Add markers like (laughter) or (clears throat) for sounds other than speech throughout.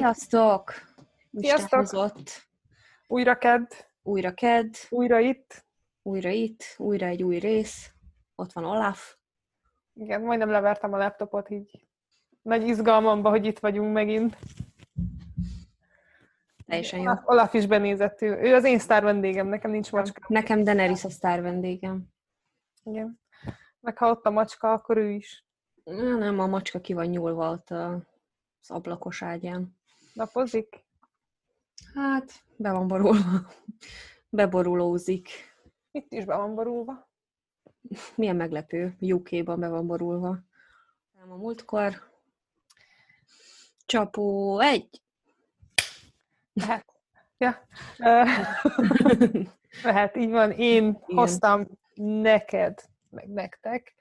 Sziasztok! Sziasztok! Hozott. Újra kedd, Újra kedd, újra itt. újra itt, újra egy új rész. Ott van Olaf. Igen, majdnem levertem a laptopot így. Nagy izgalmamba, hogy itt vagyunk megint. Teljesen jó. Olaf- Olaf is benézett, ő, ő az én sztár vendégem, nekem nincs macska. Nekem Daenerys a sztár vendégem. Igen. Meg ha ott a macska, akkor ő is Nem, a macska ki van nyúlva ott az ablakos ágyán. Napozik. Hát, be van borulva. (laughs) Beborulózik. Itt is be van borulva. Milyen meglepő. UK-ban be van borulva. Nem a múltkor. Csapó egy. Lehet. Ja. (laughs) Lehet, így van. Én hoztam neked, meg nektek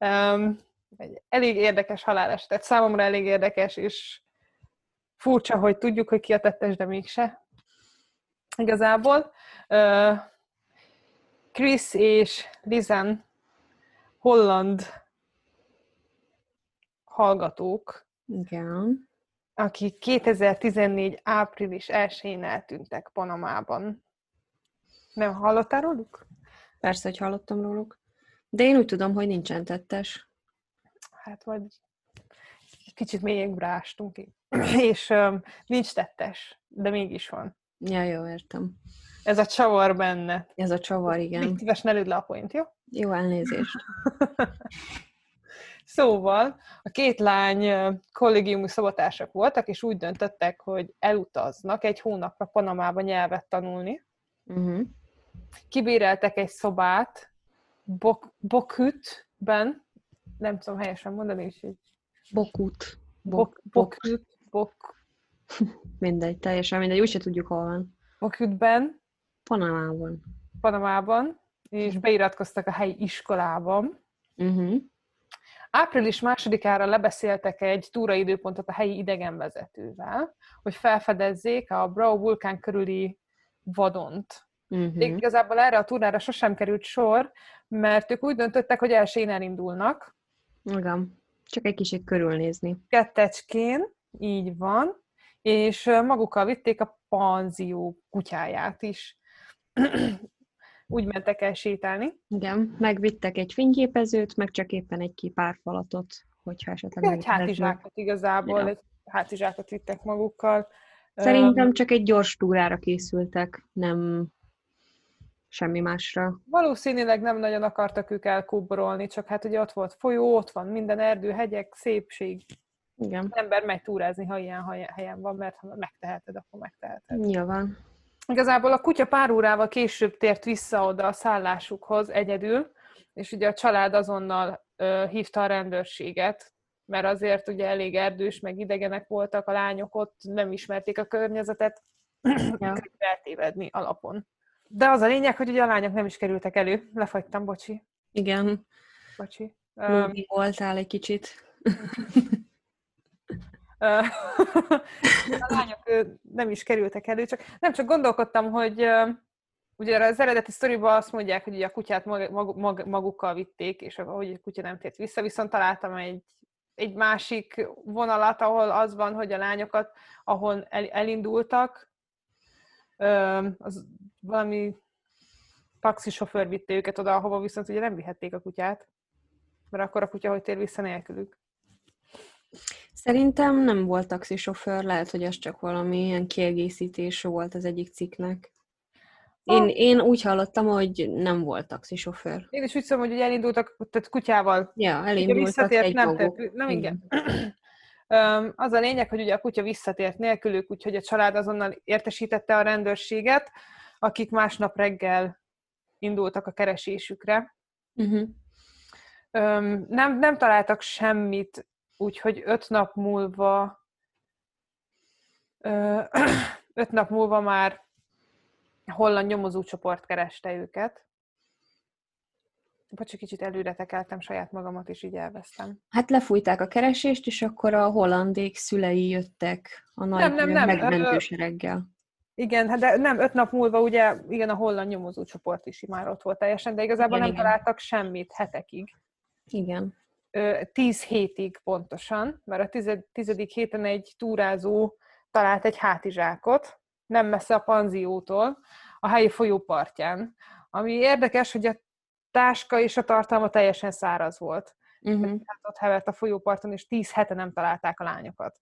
um, egy elég érdekes halálestet. Számomra elég érdekes, és furcsa, hogy tudjuk, hogy ki a tettes, de mégse. Igazából. Uh, Chris és Lizen holland hallgatók, Igen. akik 2014. április 1-én eltűntek Panamában. Nem hallottál róluk? Persze, hogy hallottam róluk. De én úgy tudom, hogy nincsen tettes. Hát vagy kicsit mélyekbre ástunk ki. (clears throat) És um, nincs tettes, de mégis van. Ja, jó, értem. Ez a csavar benne. Ez a csavar, Légy igen. szíves, ne le a point, jó? Jó elnézést. (laughs) Szóval a két lány kollégiumi szabotársak voltak, és úgy döntöttek, hogy elutaznak egy hónapra Panamába nyelvet tanulni. Uh-huh. Kibéreltek egy szobát Bok- Bokhütben, nem tudom helyesen mondani, és így Bokut. Bok, Bokhüt, Bok, (laughs) Mindegy, teljesen mindegy. Úgyse tudjuk, hol van. Bokhütben, Panamában. Panamában, és beiratkoztak a helyi iskolában. Uh-huh. Április másodikára lebeszéltek egy túraidőpontot a helyi idegenvezetővel, hogy felfedezzék a Brau vulkán körüli vadont. Uh-huh. Még igazából erre a túrára sosem került sor, mert ők úgy döntöttek, hogy elsőn elindulnak, Igen. Csak egy kicsit körülnézni. kettecskén, így van, és magukkal vitték a panzió kutyáját is. (clears throat) úgy mentek el sétálni. Igen. Megvittek egy fényképezőt, meg csak éppen egy ki pár falatot, hogyha esetleg Egy hátizsákot igazából, Ja. egy hátizsákot vittek magukkal. Szerintem csak egy gyors túrára készültek, nem semmi másra. Valószínűleg nem nagyon akartak ők elkóborolni, csak hát ugye ott volt folyó, ott van minden erdő, hegyek, szépség. Igen. Az ember megy túrázni, ha ilyen hely- helyen van, mert ha megteheted, akkor megteheted. Nyilván. Igazából a kutya pár órával később tért vissza oda a szállásukhoz egyedül, és ugye a család azonnal ö, hívta a rendőrséget, mert azért ugye elég erdős, meg idegenek voltak, a lányok ott nem ismerték a környezetet, (clears throat) Ja. eltévedni alapon. De az a lényeg, hogy ugye a lányok nem is kerültek elő. Lefagytam, bocsi. Igen. bocsi. Lógi voltál egy kicsit. (laughs) (laughs) A lányok nem is kerültek elő, csak nem csak gondolkodtam, hogy ugye az eredeti sztoriban azt mondják, hogy ugye a kutyát mag, mag, mag, magukkal vitték, és hogy a kutya nem tért vissza, viszont találtam egy, egy másik vonalat, ahol az van, hogy a lányokat, ahol el, elindultak, az valami taxisofőr vitte őket oda, ahova viszont ugye nem vihették a kutyát, mert akkor a kutya hogy tér vissza nélkülük. Szerintem nem volt taxisofőr, lehet, hogy ez csak valami ilyen kiegészítés volt az egyik cikknek. Én, én úgy hallottam, hogy nem volt taxisofőr. Én is úgy szólom, hogy elindultak, tehát kutyával. Ja, elindultak visszatért, egy nem, tett, nem igen. (clears throat) Az a lényeg, hogy ugye a kutya visszatért nélkülük, úgyhogy a család azonnal értesítette a rendőrséget, akik másnap reggel indultak a keresésükre. Uh-huh. Nem, nem találtak semmit, úgyhogy öt nap múlva ö, (clears throat) öt nap múlva már holland nyomozócsoport kereste őket. Bocsi, kicsit előre tekeltem saját magamat, és így elvesztem. Hát lefújták a keresést, és akkor a hollandék szülei jöttek a nagy Nem, nem, nem, megmentősereggel. Igen, hát de nem, öt nap múlva ugye, igen, a holland nyomozócsoport is már ott volt teljesen, de igazából Igen, nem igen. találtak semmit hetekig. Igen. Tíz hétig pontosan, mert a tized, tizedik héten egy túrázó talált egy hátizsákot, nem messze a panziótól, a helyi folyópartján. Ami érdekes, hogy a táska és a tartalma teljesen száraz volt. Uh-huh. Hát ott hevert a folyóparton, és tíz hete nem találták a lányokat.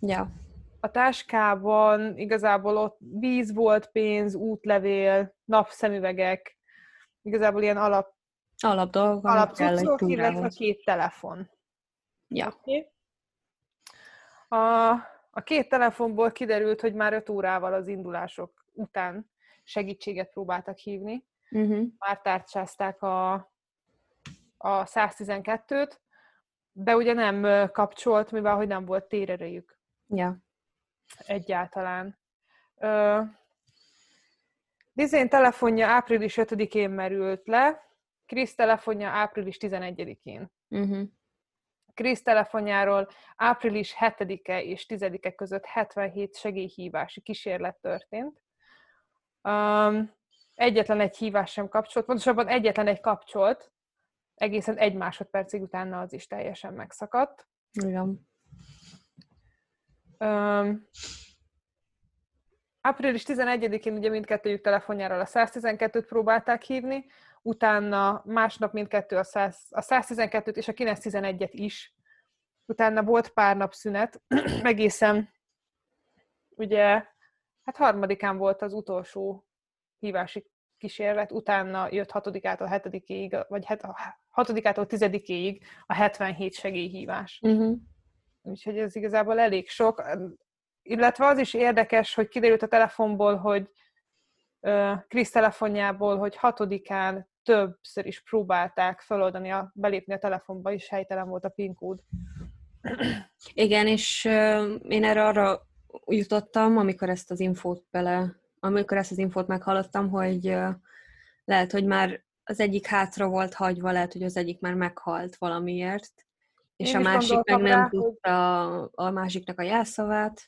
Ja. A táskában igazából ott víz volt, pénz, útlevél, napszemüvegek, igazából ilyen alap alap dolgok, alapcuccok, illetve két telefon. Ja. Okay. A, a két telefonból kiderült, hogy már öt órával az indulások után segítséget próbáltak hívni. Uh-huh. Már tárcsázták a, a 112-t, de ugye nem kapcsolt, mivel hogy nem volt térerejük. Ja. Egyáltalán. Ö, Dizén telefonja április 5-én merült le, Krisz telefonja április 11-én. Uh-huh. Krisz telefonjáról április 7-e és 10-e között 77 segélyhívási kísérlet történt. Um, egyetlen egy hívás sem kapcsolt, pontosabban egyetlen egy kapcsolt, egészen egy másodpercig utána az is teljesen megszakadt. Igen. Um, április 11-én ugye mindkettőjük telefonjáról a 112-t próbálták hívni, utána másnap mindkettő a, 100, a 112-t és a 911-et is. Utána volt pár nap szünet, (clears throat) egészen ugye, hát harmadikán volt az utolsó hívási kísérlet, utána jött hatodikától hetedikéig, vagy het, hatodikától tizedikéig a 77 segélyhívás. Uh-huh. Úgyhogy ez igazából elég sok. Illetve az is érdekes, hogy kiderült a telefonból, hogy Krisz telefonjából, hogy hatodikán többször is próbálták feloldani, a, belépni a telefonba, és helytelen volt a PIN kód. Igen, és én erre arra jutottam, amikor ezt az infót bele, amikor ezt az infót meghallottam, hogy lehet, hogy már az egyik hátra volt hagyva, lehet, hogy az egyik már meghalt valamiért, és én a másik meg nem rá, tudta hogy... a másiknak a jelszavát.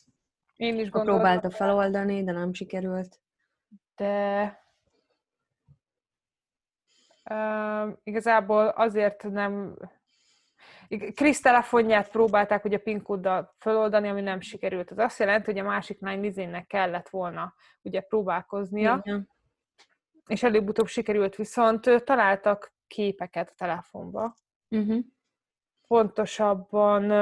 Én is Próbálta feloldani, de nem sikerült. De Uh, igazából azért nem... Krisz telefonját próbálták ugye a PIN kóddal feloldani, ami nem sikerült. Ez azt jelenti, hogy a másik lány Lizénnek kellett volna ugye próbálkoznia, Igen. és előbb-utóbb sikerült, viszont találtak képeket a telefonba. Uh-huh. Pontosabban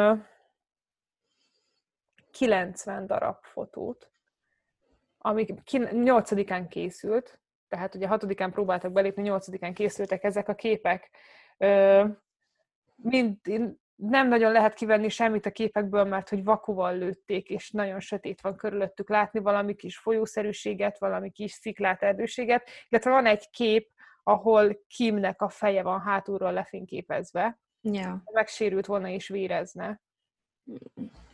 90 darab fotót, ami 8-án készült, tehát ugye hatodikán próbáltak belépni, nyolcadikán készültek ezek a képek. Mind, nem nagyon lehet kivenni semmit a képekből, mert hogy vakuval lőtték, és nagyon sötét van körülöttük látni valami kis folyószerűséget, valami kis sziklát, erdőséget, illetve van egy kép, ahol Kimnek a feje van hátulról lefényképezve. Ja. Megsérült volna és vérezne.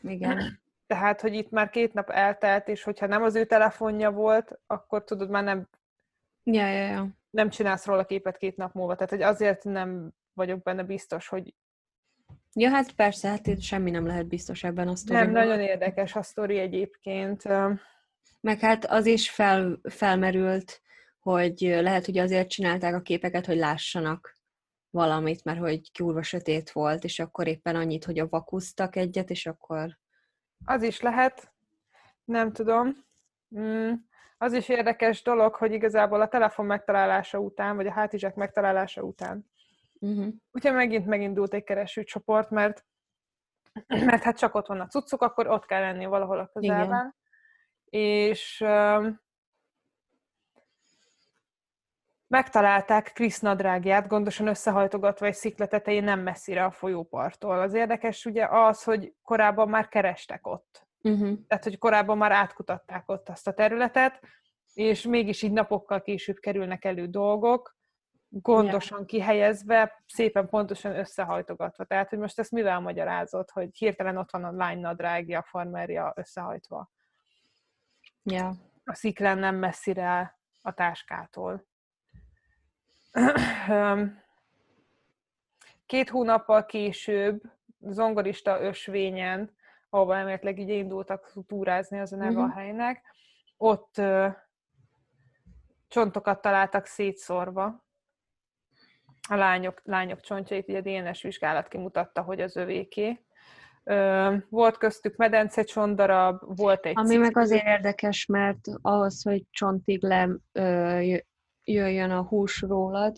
Igen. Tehát, hogy itt már két nap eltelt, és hogyha nem az ő telefonja volt, akkor tudod, már nem Ja, ja, ja. Nem csinálsz róla képet két nap múlva, tehát hogy azért nem vagyok benne biztos, hogy Ja, hát persze, hát itt semmi nem lehet biztos ebben a sztoriban. Nem, nagyon érdekes a sztori egyébként. Meg hát az is fel, felmerült, hogy lehet, hogy azért csinálták a képeket, hogy lássanak valamit, mert hogy kurva sötét volt, és akkor éppen annyit, hogy a vakusztak egyet, és akkor... Az is lehet, nem tudom. Mm. Az is érdekes dolog, hogy igazából a telefon megtalálása után, vagy a hátizsák megtalálása után, uh-huh. ugye megint megindult egy keresőcsoport, mert (clears throat) mert hát csak ott van a cuccuk, akkor ott kell lenni valahol a közelben. Igen. És um, megtalálták Krisz nadrágját, gondosan összehajtogatva egy szikla tetején nem messzire a folyóparttól. Az érdekes ugye az, hogy korábban már kerestek ott. Uh-huh. Tehát, hogy korábban már átkutatták ott azt a területet, és mégis így napokkal később kerülnek elő dolgok, gondosan yeah. kihelyezve, szépen pontosan összehajtogatva. Tehát, hogy most ezt mivel magyarázott, hogy hirtelen ott van a lány nadrágja, a farmerja összehajtva. Yeah. A sziklán nem messzire a táskától. Két hónappal később zongorista ösvényen ahova emeletileg így indultak túrázni az a neve uh-huh. a helynek, ott ö, csontokat találtak szétszórva. a lányok, lányok csontjait, ugye a DNS vizsgálat kimutatta, hogy az övéké. Volt köztük medence csontdarab, volt egy Ami cipő. meg azért érdekes, mert ahhoz, hogy csontig le ö, jöjjön a hús rólad,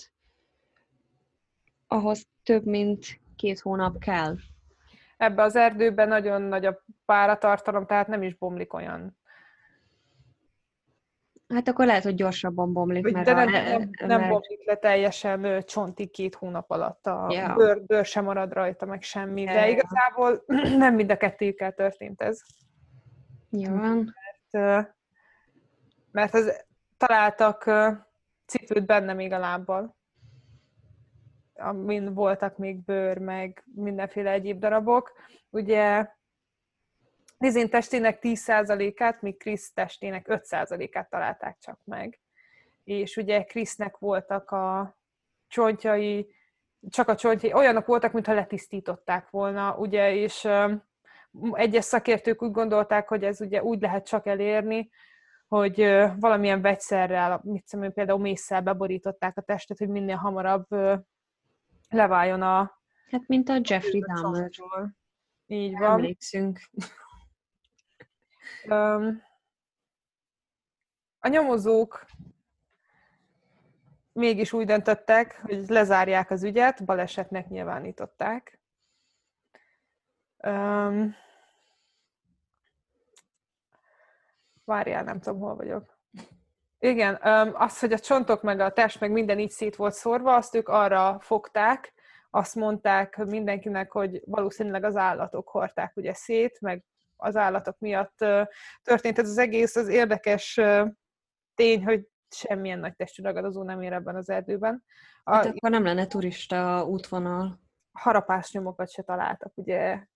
ahhoz több mint két hónap kell. Ebbe az erdőben nagyon nagy a páratartalom, tehát nem is bomlik olyan. Hát akkor lehet, hogy gyorsabban bomlik, mert De nem, a, nem, nem mert, bomlik le teljesen csontig két hónap alatt, a Ja. bőr, bőr sem marad rajta, meg semmi. Ja, De igazából (clears throat) nem mind a kettőjükkel történt ez. Nyilván. Ö, Mert az, találtak cipőt benne még a lábbal. Amin voltak még bőr, meg mindenféle egyéb darabok. Ugye Lizin testének 10%-át, míg Krisz testének 5%-át találták csak meg. És ugye Krisznek voltak a csontjai, csak a csontjai, olyanok voltak, mintha letisztították volna, ugye, és egyes szakértők úgy gondolták, hogy ez ugye úgy lehet csak elérni, hogy valamilyen vegyszerrel, mit tudom, például mészsel beborították a testet, hogy minél hamarabb leváljon a Hát, mint a Jeffrey Dahmer. Így van. Emlékszünk. (laughs) Öm, a nyomozók mégis úgy döntöttek, hogy lezárják az ügyet, balesetnek nyilvánították. Öm, várjál, nem tudom, hol vagyok. Igen, az, hogy a csontok meg a test meg minden így szét volt szórva, azt ők arra fogták, azt mondták mindenkinek, hogy valószínűleg az állatok hordták ugye szét, meg az állatok miatt történt ez az egész. Az érdekes tény, hogy semmilyen nagy testű ragadozó nem ér ebben az erdőben. Hát A akkor nem lenne turista útvonal. harapásnyomokat se találtak ugye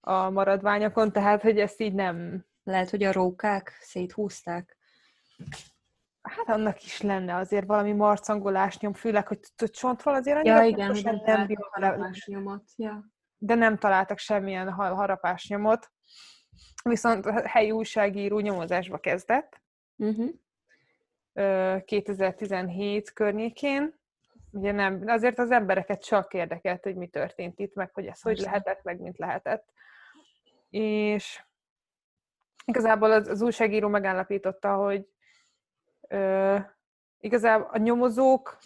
a maradványokon, tehát hogy ezt így nem... Lehet, hogy a rókák széthúzták. Hát annak is lenne azért valami marcangolás nyom, főleg, hogy csontról azért annyira Ja, igen, hogy nem le- harapás nyomot. Ja. de nem találtak semmilyen ha- harapásnyomot. Viszont a helyi újságíró nyomozásba kezdett Uh-huh. ö, 2017 környékén. Ugye nem, azért az embereket csak érdekelt, hogy mi történt itt, meg hogy ez hogy lehetett, meg mint lehetett. És igazából az, az újságíró megállapította, hogy ö, igazából a nyomozók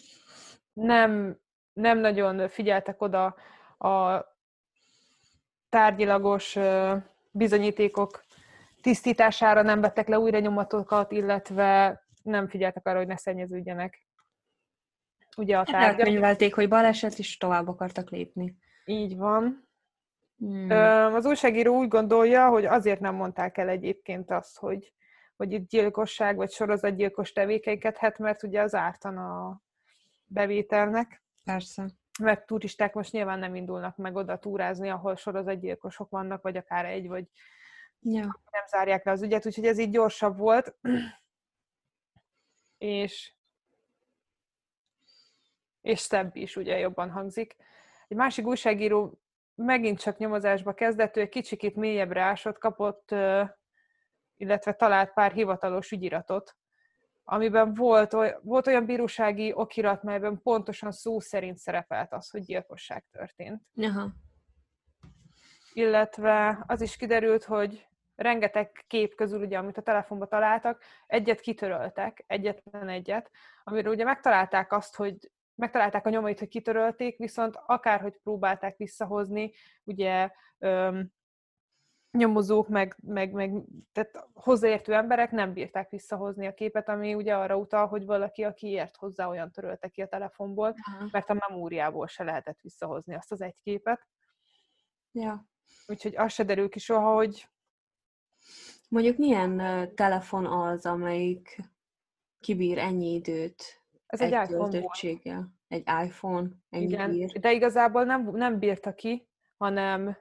nem, nem nagyon figyeltek oda a tárgyilagos ö, bizonyítékok tisztítására, nem vettek le újra nyomatokat, illetve nem figyeltek arra, hogy ne szennyeződjenek ugye a Hát tárgyak. elkönyvelték, hogy baleset, és tovább akartak lépni. Így van. Hmm. Az újságíró úgy gondolja, hogy azért nem mondták el egyébként azt, hogy, hogy itt gyilkosság vagy sorozatgyilkos tevékenykedhet, mert ugye az ártana a bevételnek, Persze. mert turisták most nyilván nem indulnak meg oda túrázni, ahol sorozatgyilkosok vannak, vagy akár egy, vagy Ja. nem zárják le az ügyet, úgyhogy ez így gyorsabb volt. (clears throat) És és szebb is, ugye jobban hangzik. Egy másik újságíró megint csak nyomozásba kezdett, ő egy kicsikét mélyebbre ásott, kapott, illetve talált pár hivatalos ügyiratot, amiben volt, oly- volt olyan bírósági okirat, melyben pontosan szó szerint szerepelt az, hogy gyilkosság történt Aha. illetve az is kiderült, hogy rengeteg kép közül, ugye, amit a telefonban találtak, egyet kitöröltek, egyetlen egyet, amiről ugye megtalálták azt, hogy megtalálták a nyomait, hogy kitörölték, viszont akárhogy próbálták visszahozni, ugye öm, nyomozók, meg, meg, meg tehát hozzáértő emberek nem bírták visszahozni a képet, ami ugye arra utal, hogy valaki, aki ért hozzá, olyan törölte ki a telefonból, Aha. mert a memóriából se lehetett visszahozni azt az egy képet. Ja. Úgyhogy az se derül ki soha, hogy Mondjuk milyen telefon az, amelyik kibír ennyi időt ez egy, egy, iPhone? Egy iPhone ennyi Igen, bír? de igazából nem, nem bírta ki, hanem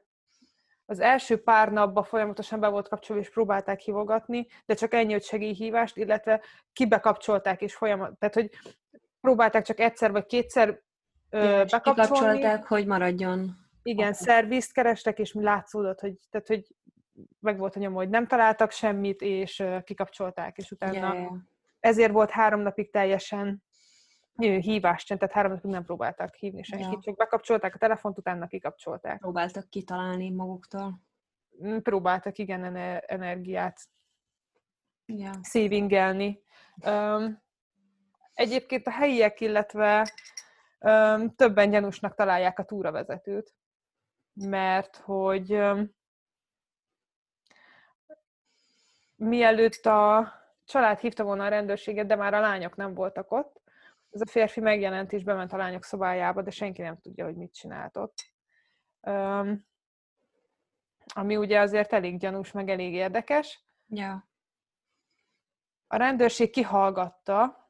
az első pár napban folyamatosan be volt kapcsolva, és próbálták hívogatni, de csak ennyi, hogy segélyhívást, illetve kibekapcsolták, és folyamat, tehát hogy próbálták csak egyszer vagy kétszer ö, Ja, kikapcsolták, hogy maradjon. Igen, Akkor. szervizt kerestek, és látszódott, hogy, tehát, hogy meg volt a nyoma, hogy nem találtak semmit, és ö, kikapcsolták, és utána ja. ezért volt három napig teljesen hívást sem, tehát három napig nem próbáltak hívni senkit, ja. csak bekapcsolták a telefont, utána kikapcsolták. Próbáltak kitalálni maguktól. Mm, próbáltak, igen, energiát ja. savingelni. Um, egyébként a helyiek, illetve um, többen gyanúsnak találják a túravezetőt, mert hogy um, mielőtt a család hívta volna a rendőrséget, de már a lányok nem voltak ott, ez a férfi megjelent és bement a lányok szobájába, de senki nem tudja, hogy mit csinált ott. Um, ami ugye azért elég gyanús, meg elég érdekes. Ja. A rendőrség kihallgatta,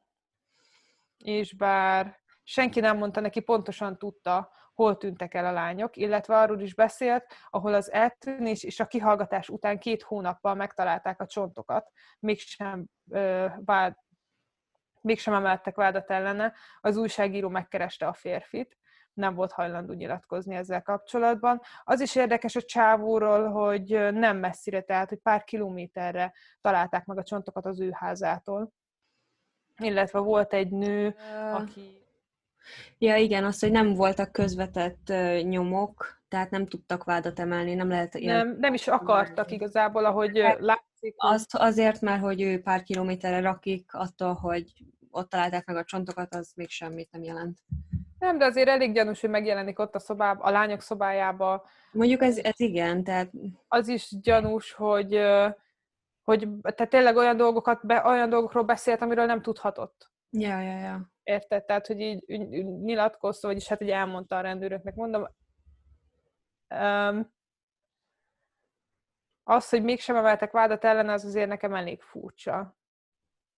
és bár senki nem mondta neki, pontosan tudta, hol tűntek el a lányok, illetve arról is beszélt, ahol az eltűnés és a kihallgatás után két hónappal megtalálták a csontokat, mégsem, ö, vád, mégsem emeltek vádat ellene, az újságíró megkereste a férfit, nem volt hajlandó nyilatkozni ezzel kapcsolatban. Az is érdekes a csávóról, hogy nem messzire, tehát hogy pár kilométerre találták meg a csontokat az ő házától. Illetve volt egy nő, aki... Ja, igen, az, hogy nem voltak közvetett nyomok, tehát nem tudtak vádat emelni, nem lehet... Ilyen... Nem, nem is akartak igazából, ahogy hát, látszik. Azt azért, mert hogy ő pár kilométerre rakik, attól, hogy ott találták meg a csontokat, az még semmit nem jelent. Nem, de azért elég gyanús, hogy megjelenik ott a szobába, a lányok szobájába. Mondjuk ez, ez igen, tehát... Az is gyanús, hogy, hogy tehát tényleg olyan, dolgokat, olyan dolgokról beszélt, amiről nem tudhatott. Ja, ja, ja. Érted? Tehát, hogy így nyilatkozta, vagyis hát, hogy elmondta a rendőröknek. Mondom, um, az, hogy mégsem emeltek vádat ellen, az azért nekem elég furcsa.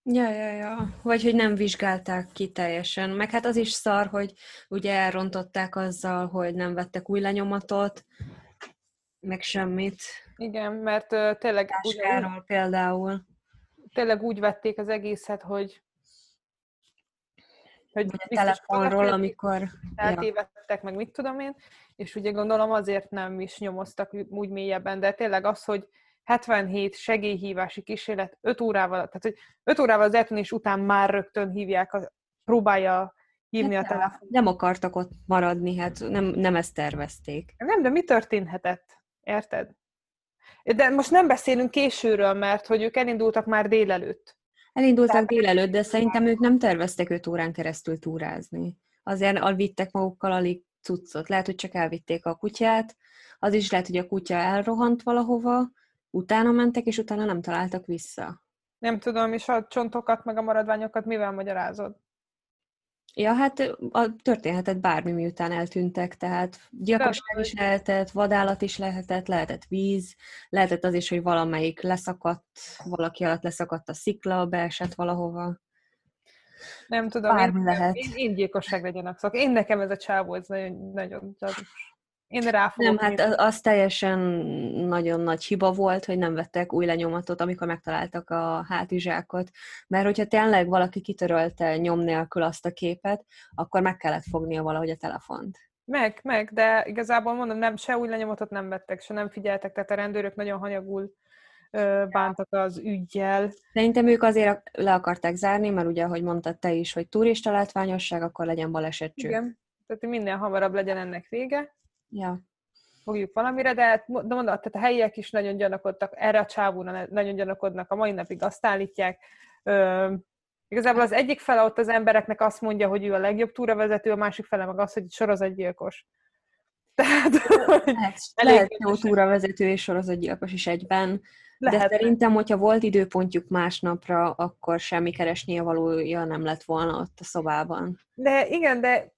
Ja, ja, ja. Vagy hogy nem vizsgálták ki teljesen. Meg hát az is szar, hogy ugye elrontották azzal, hogy nem vettek új lenyomatot, meg semmit. Igen, mert uh, tényleg... Táskáról például. Tényleg úgy vették az egészet, hogy hogy a telefonról, amikor... Eltévedtek, ja. meg mit tudom én, és ugye gondolom azért nem is nyomoztak úgy mélyebben, de tényleg az, hogy 77 segélyhívási kísérlet 5 órával, tehát hogy 5 órával az eltűnés után már rögtön hívják, a, próbálja hívni hát a telefon. Nem akartak ott maradni, hát nem, nem ezt tervezték. Nem, de mi történhetett? Érted? De most nem beszélünk későről, mert hogy ők elindultak már délelőtt. Elindultak Tehát délelőtt, de szerintem ők nem terveztek 5 órán keresztül túrázni. Azért alvittek magukkal alig cuccot. Lehet, hogy csak elvitték a kutyát, az is lehet, hogy a kutya elrohant valahova, utána mentek, és utána nem találtak vissza. Nem tudom, és a csontokat, meg a maradványokat mivel magyarázod? Ja, hát a, történhetett bármi, miután eltűntek, tehát gyilkosság is lehetett, vadállat is lehetett, lehetett víz, lehetett az is, hogy valamelyik leszakadt, valaki alatt leszakadt a szikla, beesett valahova. Nem tudom, Bármi én, lehet. Én, én gyilkosság legyenek szok. Én nekem ez a csávó, ez nagyon, nagyon én rá Nem, hát az, az teljesen nagyon nagy hiba volt, hogy nem vettek új lenyomatot, amikor megtaláltak a hátizsákot, mert hogyha tényleg valaki kitörölte nyom nélkül azt a képet, akkor meg kellett fognia valahogy a telefont. Meg, meg, de igazából mondom, nem, se új lenyomatot nem vettek, se nem figyeltek, tehát a rendőrök nagyon hanyagul bántak az ügyjel. Szerintem ők azért le akarták zárni, mert ugye, ahogy mondtad te is, hogy turista látványosság, akkor legyen balesetcső. Igen, tehát minden hamarabb legyen ennek vége. Ja. Fogjuk valamire, de, de mondom, tehát a helyiek is nagyon gyanakodtak, erre a csávóra nagyon gyanakodnak, a mai napig azt állítják. Ö, igazából az egyik fele ott az embereknek azt mondja, hogy ő a legjobb túravezető, a másik fele meg az, hogy sorozatgyilkos. (laughs) Tehát, lehet, lehet jó túravezető és sorozatgyilkos is egyben. Lehet. De szerintem, hogyha volt időpontjuk másnapra, akkor semmi keresnie valója nem lett volna ott a szobában. De igen, de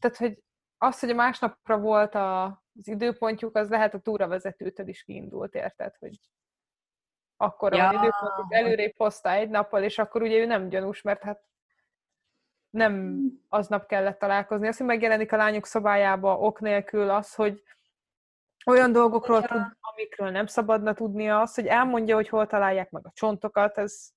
tehát, hogy az, hogy a másnapra volt a, az időpontjuk, az lehet a túravezetőtől is kiindult, érted, hogy akkor ja. van időpontjuk, előrébb hozta egy nappal, és akkor ugye ő nem gyanús, mert hát nem hmm. aznap kellett találkozni. Azt, hogy megjelenik a lányok szobájába ok nélkül az, hogy olyan dolgokról ja. tud, amikről nem szabadna tudnia, az, hogy elmondja, hogy hol találják meg a csontokat, ez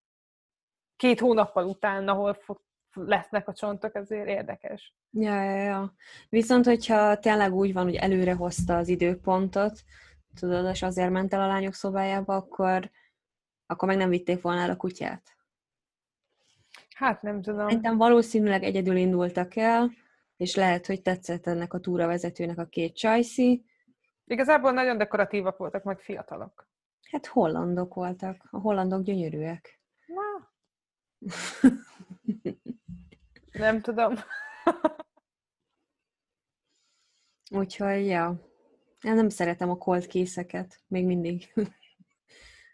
két hónappal utána, hol fog, lesznek a csontok, ezért érdekes. Ja, ja, ja. Viszont, hogyha tényleg úgy van, hogy előre hozta az időpontot, tudod, és azért ment el a lányok szobájába, akkor, akkor meg nem vitték volna el a kutyát. Hát nem tudom. Szerintem valószínűleg egyedül indultak el, és lehet, hogy tetszett ennek a túravezetőnek a két csajszi. Igazából nagyon dekoratívak voltak, meg fiatalok. Hát hollandok voltak. A hollandok gyönyörűek. Na. (laughs) nem tudom. Úgyhogy, ja. Én nem szeretem a cold készeket. Még mindig.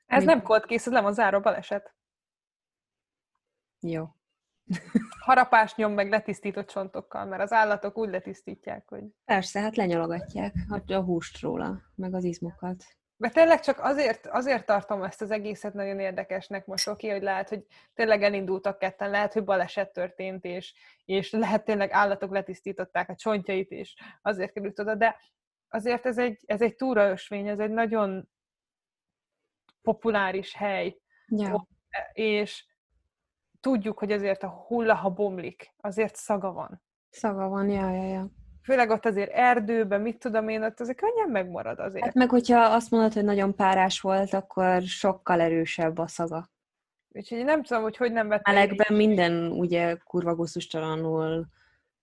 Ez Még- nem cold kész, ez nem a záró baleset. Jó. Harapás nyom meg letisztított csontokkal, mert az állatok úgy letisztítják, hogy... Persze, hát lenyalogatják a húst róla, meg az izmokat. De tényleg csak azért, azért tartom ezt az egészet nagyon érdekesnek most, oké, hogy lehet, hogy tényleg elindultak ketten, lehet, hogy baleset történt, és, és lehet tényleg állatok letisztították a csontjait, és azért került oda, de azért ez egy, ez egy túraösvény, ez egy nagyon populáris hely, Ja. és tudjuk, hogy azért a hulla, ha bomlik, azért szaga van. Szaga van, ja, ja, ja. Főleg ott azért erdőben, mit tudom én, ott azért könnyen megmarad azért. Hát meg, hogyha azt mondod, hogy nagyon párás volt, akkor sokkal erősebb a szaga. Úgyhogy nem tudom, hogy hogy nem vettem. Melegben minden ugye kurva gusztustalanul.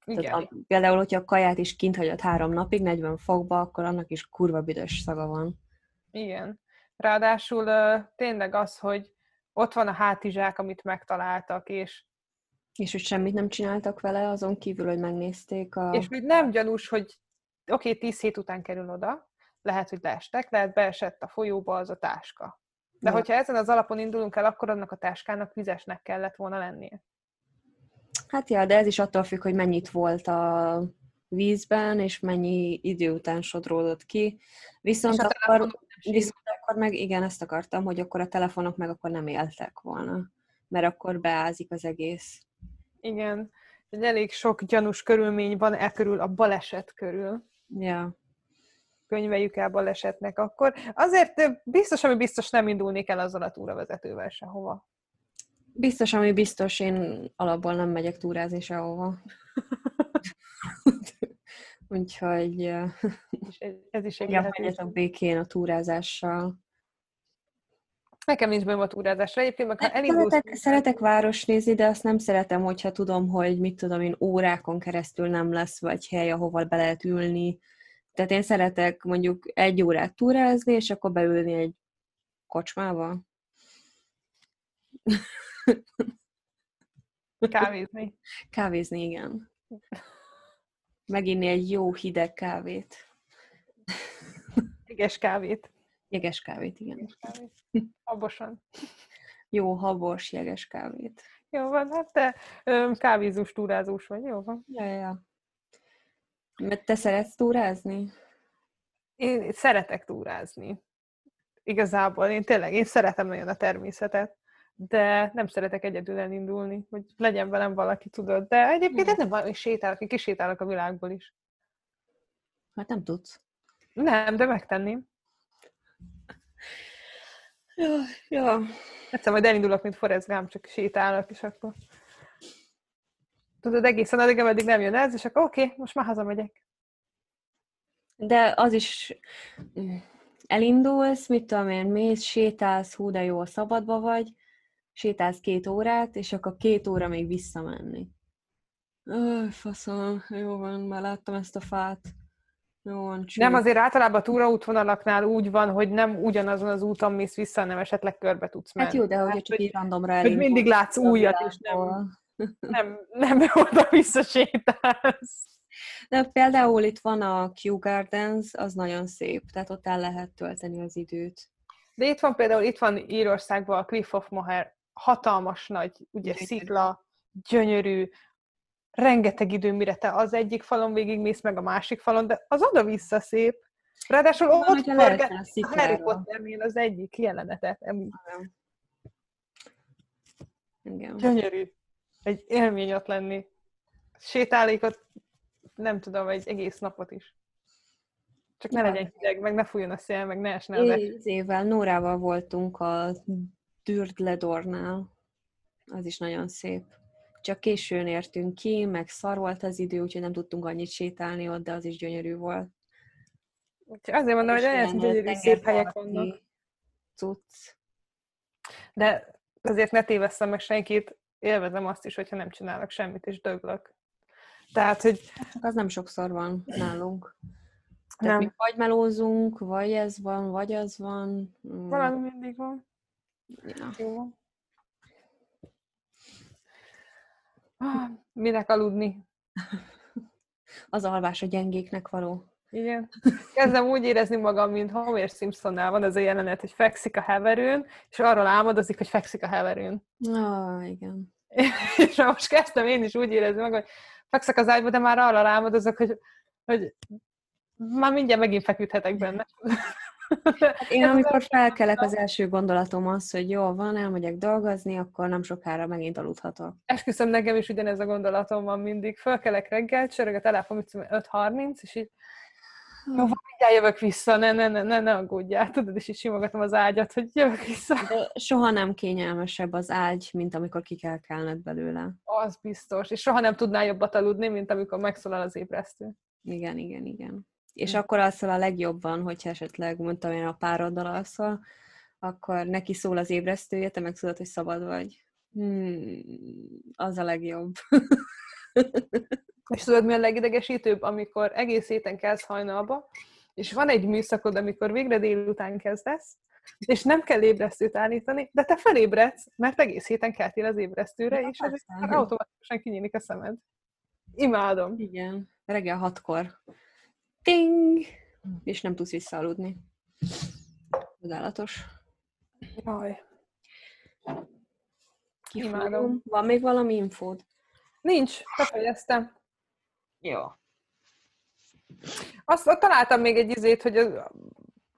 Igen. Tehát a, például, hogyha a kaját is kint hagyod három napig, 40 fokba, akkor annak is kurva büdös szaga van. Igen. Ráadásul tényleg az, hogy ott van a hátizsák, amit megtaláltak, és, És hogy semmit nem csináltak vele, azon kívül, hogy megnézték a... és úgy nem gyanús, hogy oké, okay, tíz hét után kerül oda, lehet, hogy leestek, lehet beesett a folyóba az a táska. De Ja. hogyha ezen az alapon indulunk el, akkor annak a táskának vizesnek kellett volna lennie. Hát ja, de ez is attól függ, hogy mennyit volt a vízben, és mennyi idő után sodródott ki. Viszont akkor, viszont akkor meg igen, ezt akartam, hogy akkor a telefonok meg akkor nem éltek volna. Mert akkor beázik az egész. Igen. Egy elég sok gyanús körülmény van e körül, a baleset körül. Ja. Könyveljük el balesetnek akkor. Azért biztos, ami biztos nem indulnék el azzal a túravezetővel sehova. Biztos, ami biztos, én alapból nem megyek túrázni sehova. (laughs) Úgyhogy És ez- is egy ja, menjetek békén a túrázással. Nekem nincs bajom a túrázásra. Egyébként, meg ha elindulsz... Szeretek, szeretek város nézni, de azt nem szeretem, hogyha tudom, hogy mit tudom én, órákon keresztül nem lesz vagy hely, ahova be lehet ülni. Tehát én szeretek mondjuk egy órát túrázni, és akkor beülni egy kocsmába. kávézni. Kávézni, igen. (laughs) Meginni egy jó hideg kávét. Jeges kávét. Jeges kávét, igen. Jeges kávét. Habosan. (laughs) Jó habos jeges kávét. Jó van, hát te kávézós, túrázós vagy, jó van. Ja, ja. Mert te szeretsz túrázni? Én szeretek túrázni. Igazából én tényleg, én szeretem nagyon a természetet, de nem szeretek egyedül elindulni, hogy legyen velem valaki, tudod. De egyébként Hmm. ez nem hogy sétálok, én kisétálok a világból is. Hát nem tudsz. Nem, de megtenném. Ja, ja. Egyszer majd elindulok, mint Forrest Gump, csak sétálok, és akkor tudod, egészen addig, ameddig nem jön ez, és akkor oké, okay, most már hazamegyek. De az is mm, elindulsz, mit tudom én, mész, sétálsz, hú, de jó, szabadba vagy, sétálsz két órát, és akkor két óra még visszamenni. Öh, faszom, jó van, már láttam ezt a fát. Nem, azért általában a túraútvonalaknál úgy van, hogy nem ugyanazon az úton mész vissza, hanem esetleg körbe tudsz menni. Hát jó, de Hát, csak hogy- így randomra hogy elindulsz. mindig látsz újat, és nem, (laughs) nem, nem (laughs) oda-vissza sétálsz. De például itt van a Kew Gardens, az nagyon szép, tehát ott el lehet tölteni az időt. De itt van például, itt van Írországban a Cliff of Moher, hatalmas nagy, ugye Gyönyörű. szikla, gyönyörű, rengeteg idő, mire te az egyik falon végigmész, meg a másik falon, de az oda-vissza szép. Ráadásul Van, ott forgat leesel a a Harry. Potternél az egyik jelenetet, ami Igen. gyönyörű. Egy élmény ott lenni. Sétálik ott, nem tudom, egy egész napot is. Csak ne Ja. legyen hideg, meg ne fújjon a szél, meg ne esne. Az évvel Nórával voltunk a Dürdledornál. Az is nagyon szép. Csak későn értünk ki, meg szar volt az idő, úgyhogy nem tudtunk annyit sétálni ott, de az is gyönyörű volt. Úgyhogy azért mondom, hogy olyan gyönyörű, szép helyek vannak. Cucc. De azért ne tévesszem meg senkit, élvezem azt is, hogyha nem csinálok semmit, és döglök. Tehát, hogy... Csak az nem sokszor van nálunk. Tehát nem. mi vagy melózunk, vagy ez van, vagy az van. Valami mindig van. Ja. Jó. Ah, (gasps) minek aludni? (laughs) Az alvás a gyengéknek való. Igen. Kezdem úgy érezni magam, mint Homer Simpsonnál van ez a jelenet, hogy fekszik a heverőn, és arról álmodozik, hogy fekszik a heverőn. Ah, igen. (laughs) és most kezdtem én is úgy érezni magam, hogy fekszek az ágyba, de már arra álmodozok, hogy, hogy már mindjárt megint feküdhetek benne. (laughs) Hát én amikor felkelek, az első gondolatom az, hogy jó, van, elmegyek dolgozni, akkor nem sokára megint aludhatok. Esküszöm, nekem is ugyanez a gondolatom van mindig. Fölkelek reggel, csörög a telefon, 5.30, és így jó, mindjárt jövök vissza, ne, ne, ne, ne, ne aggódjál, tudod, és így simogatom az ágyat, hogy jövök vissza. De soha nem kényelmesebb az ágy, mint amikor ki kell kelned belőle. Az biztos, és soha nem tudnál jobbat aludni, mint amikor megszólal az ébresztő. Igen, igen, igen és akkor alszol a legjobban, hogyha esetleg, mondtam én, a pároddal alszol, akkor neki szól az ébresztője, te meg tudod, hogy szabad vagy. Hmm, az a legjobb. és tudod, mi a legidegesítőbb? Amikor egész héten kezd hajnalba, és van egy műszakod, amikor végre délután kezdesz, és nem kell ébresztőt állítani, de te felébredsz, mert egész héten keltél az ébresztőre, ja, és ez automatikusan kinyílik a szemed. Imádom. Igen, reggel hatkor ting, és nem tudsz visszaaludni. Csodálatos. Jaj. Imádom. Van még valami infód? Nincs, befejeztem. Jó. Azt, találtam még egy izét, hogy az,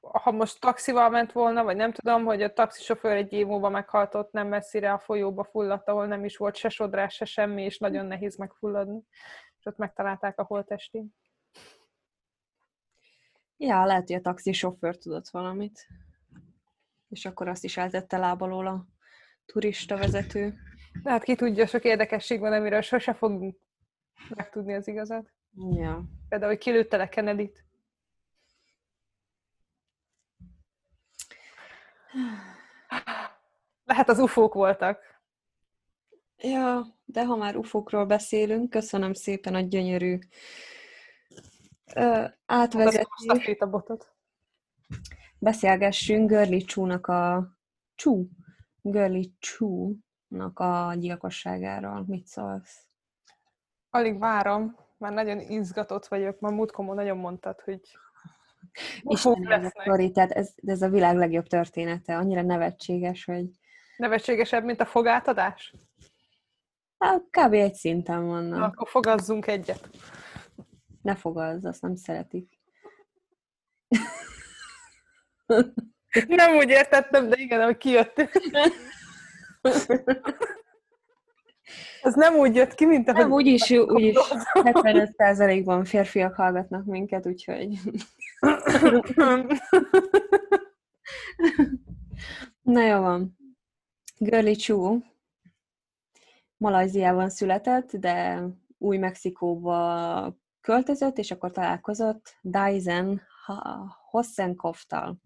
ha most taxival ment volna, vagy nem tudom, hogy a taxisofőr egy év múlva meghaltott nem messzire a folyóba fulladt, ahol nem is volt se sodrás, se semmi, és nagyon nehéz megfulladni. És ott megtalálták a holtestén. Ja, lehet, hogy a taxisofőr tudott valamit. És akkor azt is eltette lábalól a turista vezető. De hát ki tudja, sok érdekesség van, amiről sose fogunk megtudni az igazat. Ja. Például, hogy kilőtte le Kennedy-t. Lehet az ufók voltak. Ja, de ha már ufókról beszélünk, köszönöm szépen a gyönyörű átvezetni. a botot. Beszélgessünk Görli Csúnak a Csú, Görli Csúnak a gyilkosságáról. Mit szólsz? Alig várom, már nagyon izgatott vagyok. Már múltkomon nagyon mondtad, hogy Isten ez a sztori, tehát ez, ez a világ legjobb története. Annyira nevetséges, hogy... Nevetségesebb, mint a fogátadás? Hát, kb. egy szinten vannak. Na, akkor fogazzunk egyet. Ne fogalmaz, azt nem szeretik. Nem úgy értettem, de igen, hogy kijött. Ez nem úgy jött ki, mint ahogy... Nem, úgyis, úgyis 75%-ban férfiak hallgatnak minket, úgyhogy... Na jó van. Girly Chu Malajziában született, de Új-Mexikóba költözött, és akkor találkozott Dyson Hossenkoff-tal.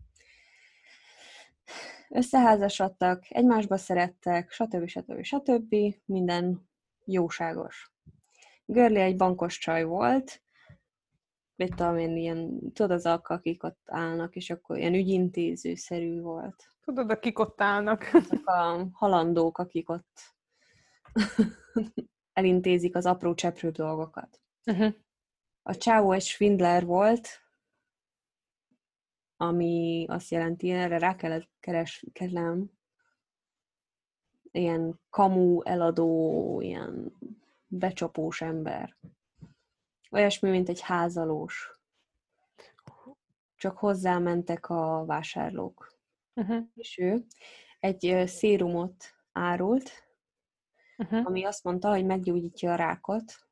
Összeházasodtak, egymásba szerettek, stb. stb. stb. Minden jóságos. Görli egy bankos csaj volt, mit tudom én, ilyen, tudod azok, akik ott állnak, és akkor ilyen ügyintézőszerű volt. Tudod, akik ott állnak. Azok a halandók, akik ott (laughs) elintézik az apró cseprő dolgokat. Uh-huh a csávó egy Schwindler volt, ami azt jelenti, erre rá kellett kereskednem, ilyen kamu eladó, ilyen becsapós ember. Olyasmi, mint egy házalós. Csak hozzámentek a vásárlók. Uh-huh. És ő egy szérumot árult, uh-huh. ami azt mondta, hogy meggyógyítja a rákot,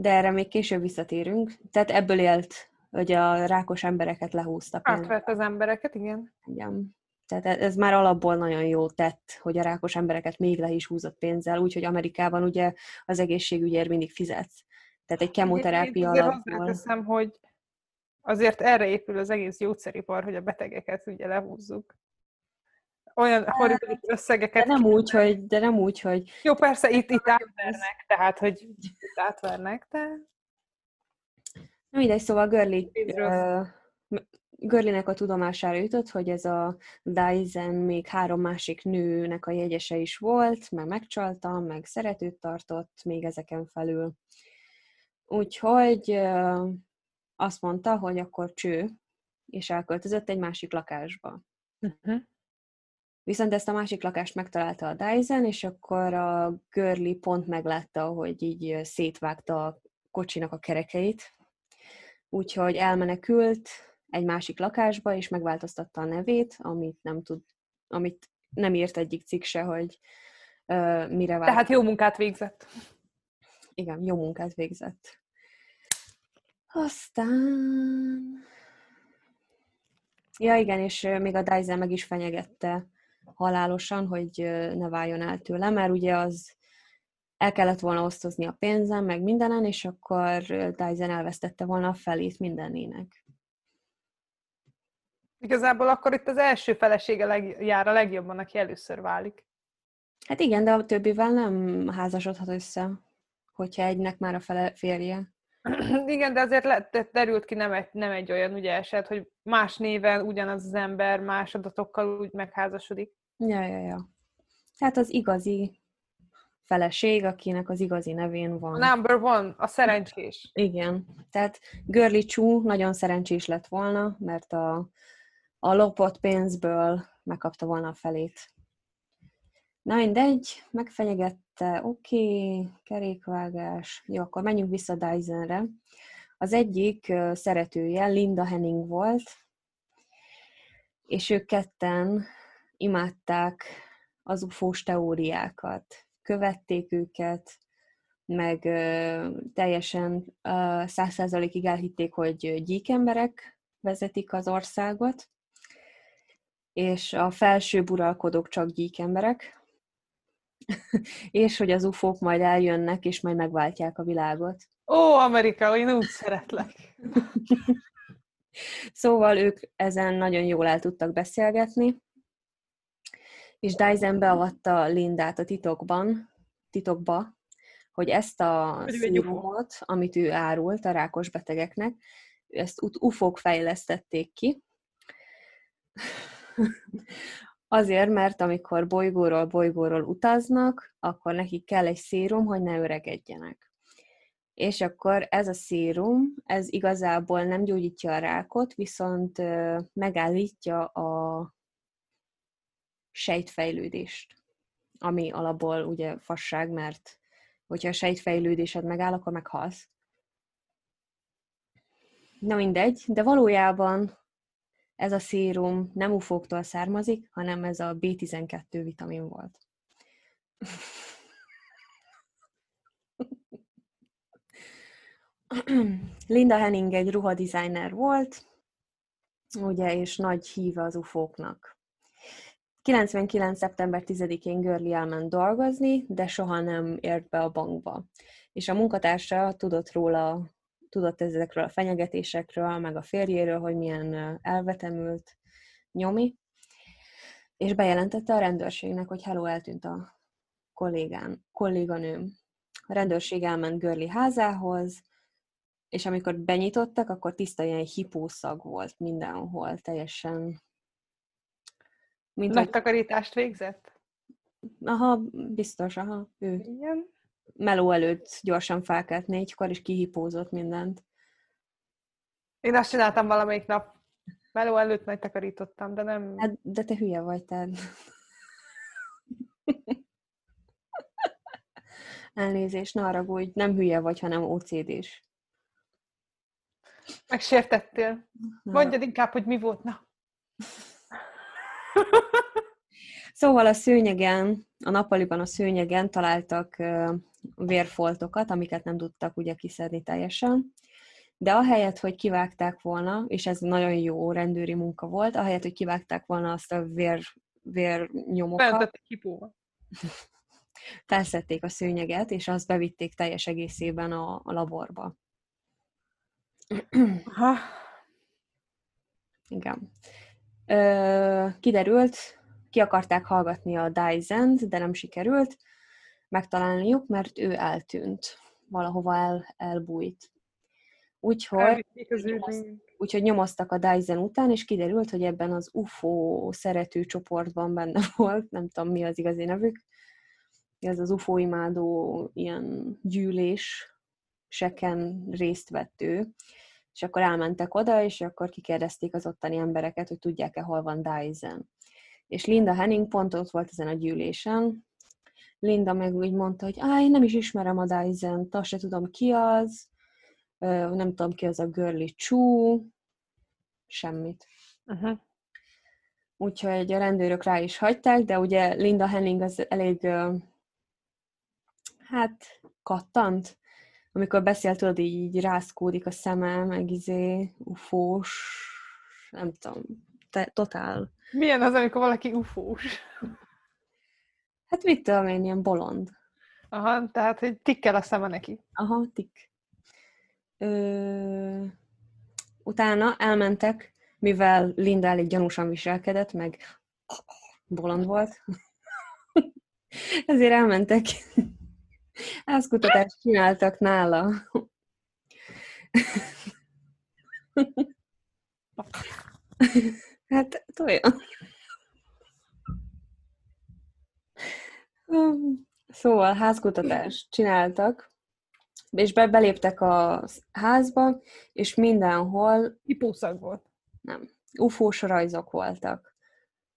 de erre még később visszatérünk. Tehát ebből élt, hogy a rákos embereket lehúzta. Átvett az embereket, igen. Igen. Tehát e- ez már alapból nagyon jó tett, hogy a rákos embereket még le is húzott pénzzel, úgyhogy Amerikában ugye az egészségügyért mindig fizetsz. Tehát egy kemoterápia alapból. Teszem, hogy azért erre épül az egész gyógyszeripar, hogy a betegeket ugye lehúzzuk. Olyan horribilis összegeket. De nem úgy, hogy, de nem úgy, hogy... Jó, persze, itt, itt átvernek, tehát, hogy itt átvernek, de... Mindegy, szóval Görli, uh, Görlinek a tudomására jutott, hogy ez a Dyson még három másik nőnek a jegyese is volt, meg megcsalta, meg szeretőt tartott még ezeken felül. Úgyhogy uh, azt mondta, hogy akkor cső, és elköltözött egy másik lakásba. Uh-huh. Viszont ezt a másik lakást megtalálta a Dyson, és akkor a Görli pont meglátta, hogy így szétvágta a kocsinak a kerekeit, úgyhogy elmenekült egy másik lakásba, és megváltoztatta a nevét, amit nem tud, amit nem írt egyik cikk se, hogy uh, mire vált. Tehát jó munkát végzett. Igen, jó munkát végzett. Aztán... Ja, igen, és még a Dyson meg is fenyegette halálosan, hogy ne váljon el tőle, mert ugye az el kellett volna osztozni a pénzem, meg mindenen, és akkor Dyson elvesztette volna a felét mindenének. Igazából akkor itt az első felesége leg, jár a legjobban, aki először válik. Hát igen, de a többivel nem házasodhat össze, hogyha egynek már a fele, férje. (clears throat) Igen, de azért lett, derült ki nem egy, nem egy olyan ugye eset, hogy más néven ugyanaz az ember más adatokkal úgy megházasodik. Ja, ja, ja. Tehát az igazi feleség, akinek az igazi nevén van. A number one, a szerencsés. Igen. Tehát Görli Csú nagyon szerencsés lett volna, mert a, a lopott pénzből megkapta volna a felét. Na mindegy, oké, okay, kerékvágás. Jó, akkor menjünk vissza Dysonre. Az egyik szeretője Linda Henning volt, és ők ketten imádták az ufós teóriákat, követték őket, meg teljesen száz százalékig elhitték, hogy gyíkemberek vezetik az országot, és a felső uralkodók csak gyíkemberek, és hogy az ufók majd eljönnek, és majd megváltják a világot. Ó, Amerika, én úgy szeretlek! (laughs) szóval ők ezen nagyon jól el tudtak beszélgetni, és Dyson beavatta Lindát a titokban, titokba, hogy ezt a szírumot, amit ő árult a rákos betegeknek, ezt ufók fejlesztették ki. Azért, mert amikor bolygóról bolygóról utaznak, akkor nekik kell egy szírum, hogy ne öregedjenek. És akkor ez a szírum, ez igazából nem gyógyítja a rákot, viszont megállítja a sejtfejlődést, ami alapból ugye fasság, mert hogyha a sejtfejlődésed megáll, akkor meghalsz. Na mindegy, de valójában ez a szérum nem ufóktól származik, hanem ez a B12 vitamin volt. Linda Henning egy ruhadesigner volt, ugye, és nagy híve az ufóknak. 99. szeptember 10-én Görli elment dolgozni, de soha nem ért be a bankba. És a munkatársa tudott róla, tudott ezekről a fenyegetésekről, meg a férjéről, hogy milyen elvetemült nyomi, és bejelentette a rendőrségnek, hogy hello, eltűnt a kollégán, kolléganőm. A rendőrség elment Görli házához, és amikor benyitottak, akkor tiszta ilyen hipószag volt mindenhol, teljesen mint Nagy hogy... takarítást végzett? Aha, biztos, aha, ő. Igen. Meló előtt gyorsan felkelt négykor, és kihipózott mindent. Én azt csináltam valamelyik nap. Meló előtt nagy takarítottam, de nem... Hát, de te hülye vagy, te. Elnézést, ne haragudj, nem hülye vagy, hanem OCD-s. Megsértettél. Mondjad inkább, hogy mi volt, na. Szóval a szőnyegen, a nappaliban a szőnyegen találtak vérfoltokat, amiket nem tudtak ugye kiszedni teljesen, de ahelyett, hogy kivágták volna, és ez nagyon jó rendőri munka volt, ahelyett, hogy kivágták volna azt a vér, vérnyomokat, (laughs) felszedték a szőnyeget, és azt bevitték teljes egészében a, a laborba. Igen. Ö, kiderült, ki akarták hallgatni a dyson de nem sikerült megtalálniuk, mert ő eltűnt, valahova el, elbújt. Úgyhogy, úgyhogy nyomoztak a Dyson után, és kiderült, hogy ebben az UFO szerető csoportban benne (laughs) volt, nem tudom mi az igazi nevük, ez az UFO imádó ilyen gyűlés seken részt vett ő, és akkor elmentek oda, és akkor kikérdezték az ottani embereket, hogy tudják-e, hol van Dyson. És Linda Henning pont ott volt ezen a gyűlésen, Linda meg úgy mondta, hogy áj, nem is ismerem a Dyson-t, azt se tudom ki az, nem tudom ki az a Girly Chu, semmit. Uh-huh. Úgyhogy a rendőrök rá is hagyták, de ugye Linda Henning az elég, hát, kattant, amikor beszél, tudod, így, így rászkódik a szeme, meg izé, ufós, nem tudom, te, totál. Milyen az, amikor valaki ufós? Hát mit tudom én, ilyen bolond. Aha, tehát, hogy tikkel a szeme neki. Aha, tik. Ö... Utána elmentek, mivel Linda elég gyanúsan viselkedett, meg bolond volt. Ezért elmentek. Házkutatást csináltak nála. Hát, olyan. Szóval házkutatást csináltak, és be, beléptek a házba, és mindenhol... Hipószag volt. Nem. Ufós rajzok voltak.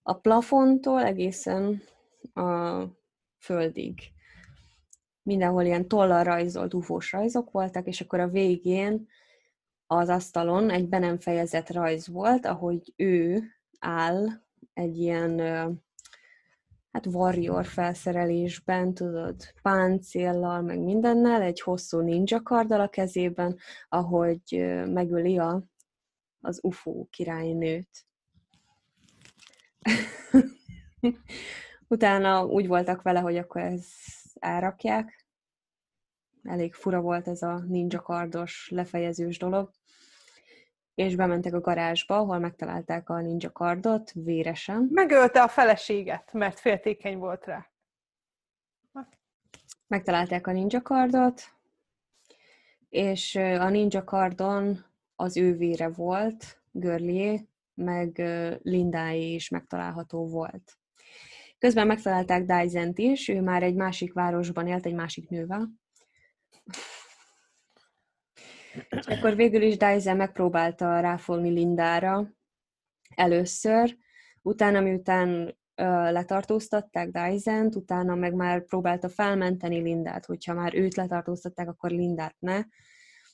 A plafontól egészen a földig. Mindenhol ilyen tollal rajzolt ufós rajzok voltak, és akkor a végén az asztalon egy be nem fejezett rajz volt, ahogy ő áll egy ilyen hát warrior felszerelésben, tudod, páncéllal, meg mindennel, egy hosszú ninja karddal a kezében, ahogy megöli a, az UFO királynőt. (laughs) Utána úgy voltak vele, hogy akkor ez elrakják. Elég fura volt ez a ninja kardos, lefejezős dolog és bementek a garázsba, ahol megtalálták a ninja kardot, véresen. Megölte a feleséget, mert féltékeny volt rá. Megtalálták a ninja kardot, és a ninja kardon az ő vére volt, Görlié, meg Lindáé is megtalálható volt. Közben megtalálták dyson is, ő már egy másik városban élt, egy másik nővel. És akkor végül is Dyson megpróbálta ráfogni Lindára először, utána miután letartóztatták dyson utána meg már próbálta felmenteni Lindát, hogyha már őt letartóztatták, akkor Lindát ne,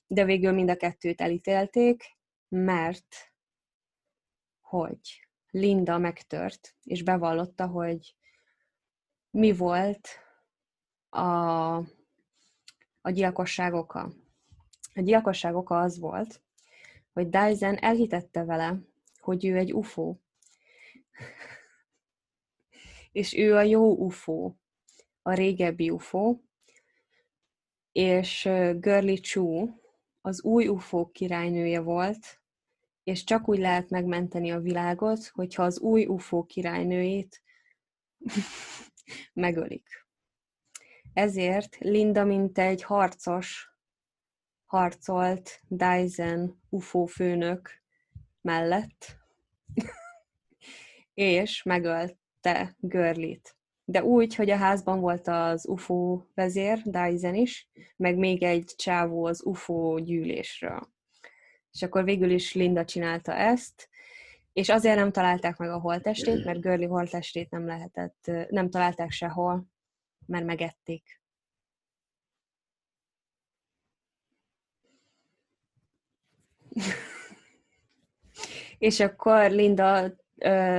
de végül mind a kettőt elítélték, mert hogy? Linda megtört, és bevallotta, hogy mi volt a, a gyilkosság oka. A gyilkosság oka az volt, hogy Dyson elhitette vele, hogy ő egy UFO. (laughs) és ő a jó UFO, a régebbi UFO, és Girly Chu az új UFO királynője volt, és csak úgy lehet megmenteni a világot, hogyha az új UFO királynőjét (laughs) megölik. Ezért Linda, mint egy harcos, harcolt Dyson UFO főnök mellett, (laughs) és megölte Görlit. De úgy, hogy a házban volt az UFO vezér, Dyson is, meg még egy csávó az UFO gyűlésről. És akkor végül is Linda csinálta ezt, és azért nem találták meg a holtestét, mert Görli holtestét nem lehetett, nem találták sehol, mert megették. (laughs) és akkor Linda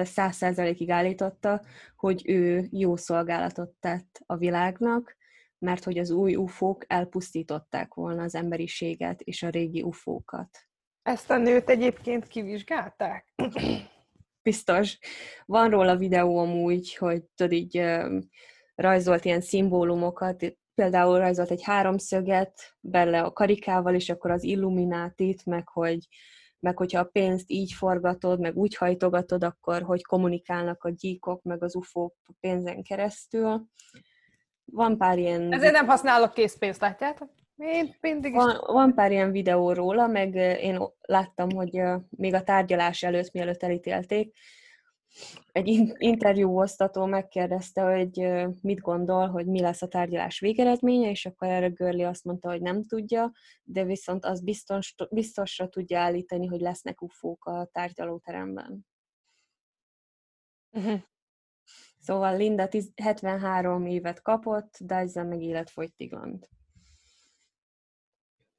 száz százalékig állította, hogy ő jó szolgálatot tett a világnak, mert hogy az új ufók elpusztították volna az emberiséget és a régi ufókat. Ezt a nőt egyébként kivizsgálták? (clears throat) Biztos. Van róla videó amúgy, hogy tudod így rajzolt ilyen szimbólumokat, például rajzolt egy háromszöget bele a karikával, és akkor az illuminátit, meg hogy meg hogyha a pénzt így forgatod, meg úgy hajtogatod, akkor hogy kommunikálnak a gyíkok, meg az ufók a pénzen keresztül. Van pár ilyen... Ezért nem használok készpénzt, látjátok? Én mindig is... Van, van pár ilyen videó róla, meg én láttam, hogy még a tárgyalás előtt, mielőtt elítélték, egy interjúoztató megkérdezte, hogy mit gondol, hogy mi lesz a tárgyalás végeredménye, és akkor erre Görli azt mondta, hogy nem tudja, de viszont az biztos, biztosra tudja állítani, hogy lesznek ufók a tárgyalóteremben. Uh-huh. Szóval Linda 73 évet kapott, Dyson meg életfogytiglant.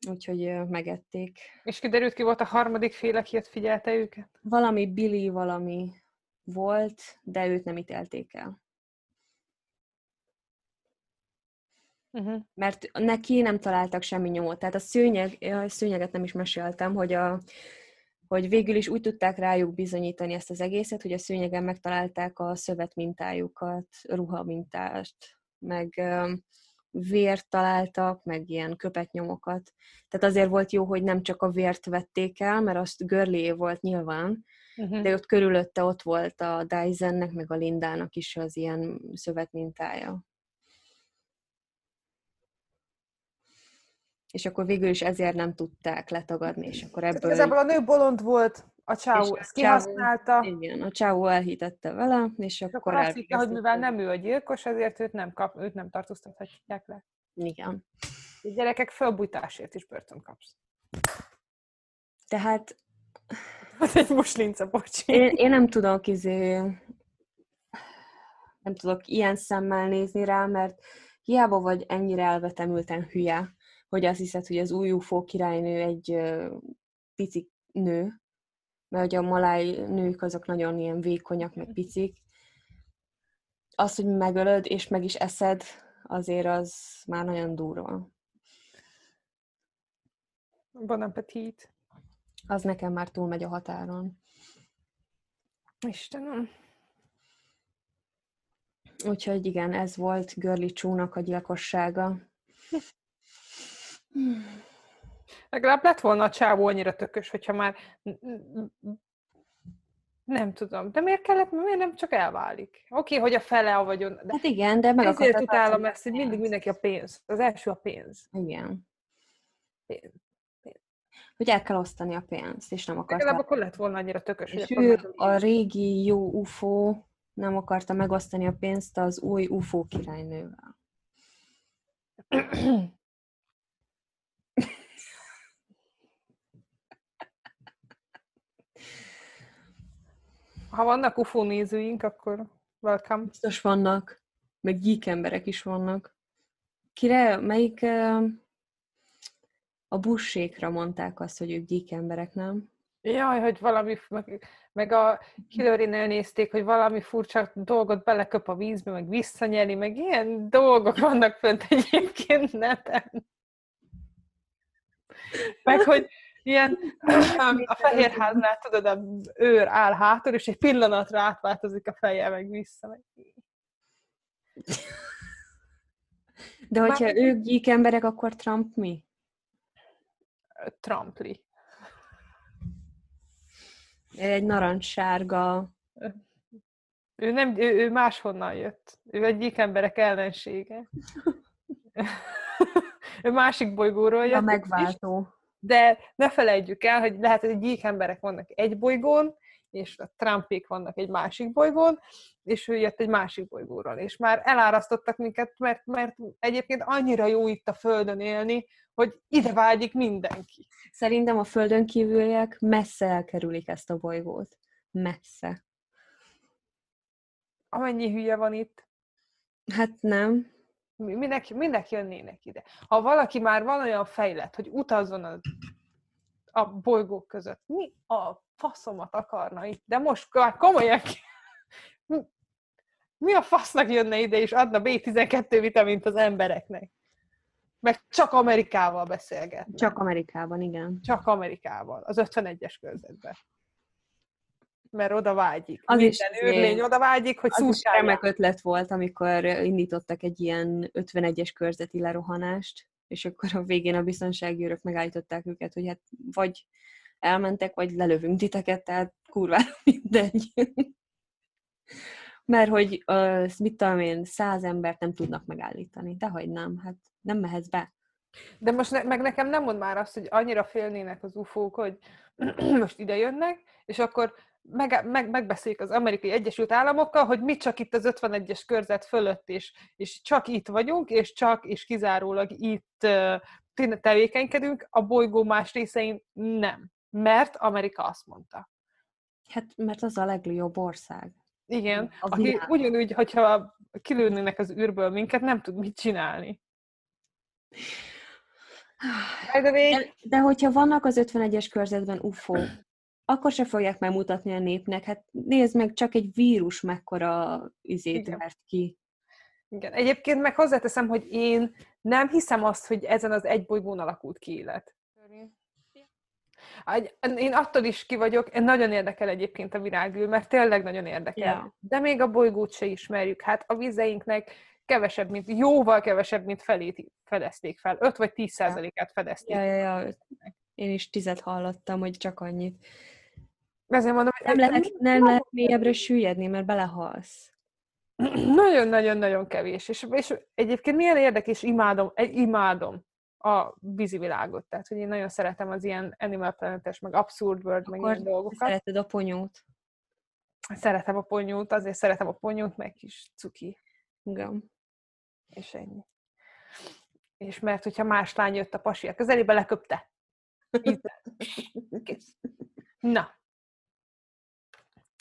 Úgyhogy megették. És kiderült ki volt a harmadik fél, aki ott figyelte őket? Valami Billy, valami volt, de őt nem ítélték el. Uh-huh. Mert neki nem találtak semmi nyomot. Tehát a szőnyeg, a szőnyeget nem is meséltem, hogy, a, hogy végül is úgy tudták rájuk bizonyítani ezt az egészet, hogy a szőnyegen megtalálták a szövet mintájukat, ruha mintást, meg vért találtak, meg ilyen köpetnyomokat. Tehát azért volt jó, hogy nem csak a vért vették el, mert azt görlé volt nyilván, uh-huh. de ott körülötte ott volt a Dyson-nek, meg a Lindának is az ilyen szövetmintája. És akkor végül is ezért nem tudták letagadni, és akkor ebből... Igazából a nő bolond volt, a csáó ezt kihasználta. Igen, a csáó elhitette vele, és, és akkor, akkor azt hitte, hogy mivel nem ő a gyilkos, ezért őt nem, kap, őt nem tartóztathatják le. Igen. A gyerekek fölbújtásért is börtön kapsz. Tehát az egy muslinca, bocsi. Én, én nem tudok izé, nem tudok ilyen szemmel nézni rá, mert hiába vagy ennyire elvetemülten hülye, hogy azt hiszed, hogy az új UFO királynő egy pici nő, mert hogy a maláj nők azok nagyon ilyen vékonyak, meg picik. Az, hogy megölöd és meg is eszed, azért az már nagyon durva. Bon appetit az nekem már túlmegy a határon. Istenem. Úgyhogy igen, ez volt Görli Csúnak a gyilkossága. Legalább lett volna a csávó annyira tökös, hogyha már nem tudom. De miért kellett, miért nem csak elválik? Oké, okay, hogy a fele a vagyon. De hát igen, de meg Ezért utálom ezt, hogy mindig mindenki a pénz. Az első a pénz. Igen. Pénz hogy el kell osztani a pénzt, és nem akarta. Legalább akkor lett volna annyira tökös. És ő, a régi jó UFO nem akarta megosztani a pénzt az új UFO királynővel. Ha vannak UFO nézőink, akkor welcome. Biztos vannak, meg geek emberek is vannak. Kire, melyik a bussékra mondták azt, hogy ők gyík emberek, nem? Jaj, hogy valami, meg, meg a hillary nézték, hogy valami furcsa dolgot beleköp a vízbe, meg visszanyeli, meg ilyen dolgok vannak fönt egyébként neten. Meg, hogy ilyen a fehérháznál, tudod, a őr áll hátul, és egy pillanatra átváltozik a feje, meg vissza. Meg... De hogyha Már... ők gyík emberek, akkor Trump mi? Trumpli. Egy narancssárga. Ő, nem, ő, ő máshonnan jött. Ő egyik emberek ellensége. ő másik bolygóról jött. A megváltó. De ne felejtjük el, hogy lehet, hogy gyík emberek vannak egy bolygón, és a Trumpék vannak egy másik bolygón, és ő jött egy másik bolygóról, és már elárasztottak minket, mert, mert egyébként annyira jó itt a Földön élni, hogy ide vágyik mindenki. Szerintem a Földön kívüliek messze elkerülik ezt a bolygót. Messze. Amennyi hülye van itt. Hát nem. Minek, minek jönnének ide? Ha valaki már van olyan fejlett, hogy utazzon a, a bolygók között, mi a faszomat akarna itt? De most komolyan mi a fasznak jönne ide és adna B12 vitamint az embereknek? Meg csak Amerikával beszélget. Csak Amerikában, igen. Csak Amerikával, az 51-es körzetben. Mert oda vágyik. Az Minden is űrlény oda vágyik, hogy Az is remek ötlet volt, amikor indítottak egy ilyen 51-es körzeti lerohanást, és akkor a végén a biztonsági őrök megállították őket, hogy hát vagy elmentek, vagy lelövünk titeket, tehát kurvára (laughs) mindegy. Mert hogy, uh, mit tudom én, száz embert nem tudnak megállítani. Dehogy nem, hát nem mehetsz be. De most ne, meg nekem nem mond már azt, hogy annyira félnének az ufók, hogy (clears throat) most ide jönnek, és akkor meg, meg, megbeszéljük az amerikai Egyesült Államokkal, hogy mi csak itt az 51-es körzet fölött, és, és csak itt vagyunk, és csak és kizárólag itt uh, tevékenykedünk, a bolygó más részein nem. Mert Amerika azt mondta. Hát, mert az a legjobb ország. Igen, a aki ugyanúgy, hogyha kilőnének az űrből minket, nem tud mit csinálni. De, de hogyha vannak az 51-es körzetben UFO, akkor se fogják megmutatni a népnek. Hát nézd meg, csak egy vírus mekkora izét vert ki. Igen. Egyébként meg hozzáteszem, hogy én nem hiszem azt, hogy ezen az egy bolygón alakult ki élet. Én attól is ki vagyok, én nagyon érdekel egyébként a virágül, mert tényleg nagyon érdekel. Yeah. De még a bolygót se ismerjük. Hát a vizeinknek kevesebb, mint, jóval kevesebb, mint felét fedezték fel. 5 vagy 10 százalékát fedezték. Ja, ja, ja. Én is tizet hallottam, hogy csak annyit. Ezért mondom, hogy nem lehet, nem lehet mélyebbre süllyedni, mert belehalsz. (clears throat) Nagyon-nagyon-nagyon kevés. És, és egyébként milyen érdekes, imádom, imádom a vízi világot. Tehát, hogy én nagyon szeretem az ilyen Animal Planet-es, meg Absurd World, Akkor meg ilyen dolgokat. szereted a ponyót. Szeretem a ponyót, azért szeretem a ponyót, meg kis cuki. Igen. És ennyi. És mert, hogyha más lány jött a pasi a közelébe, leköpte. Na.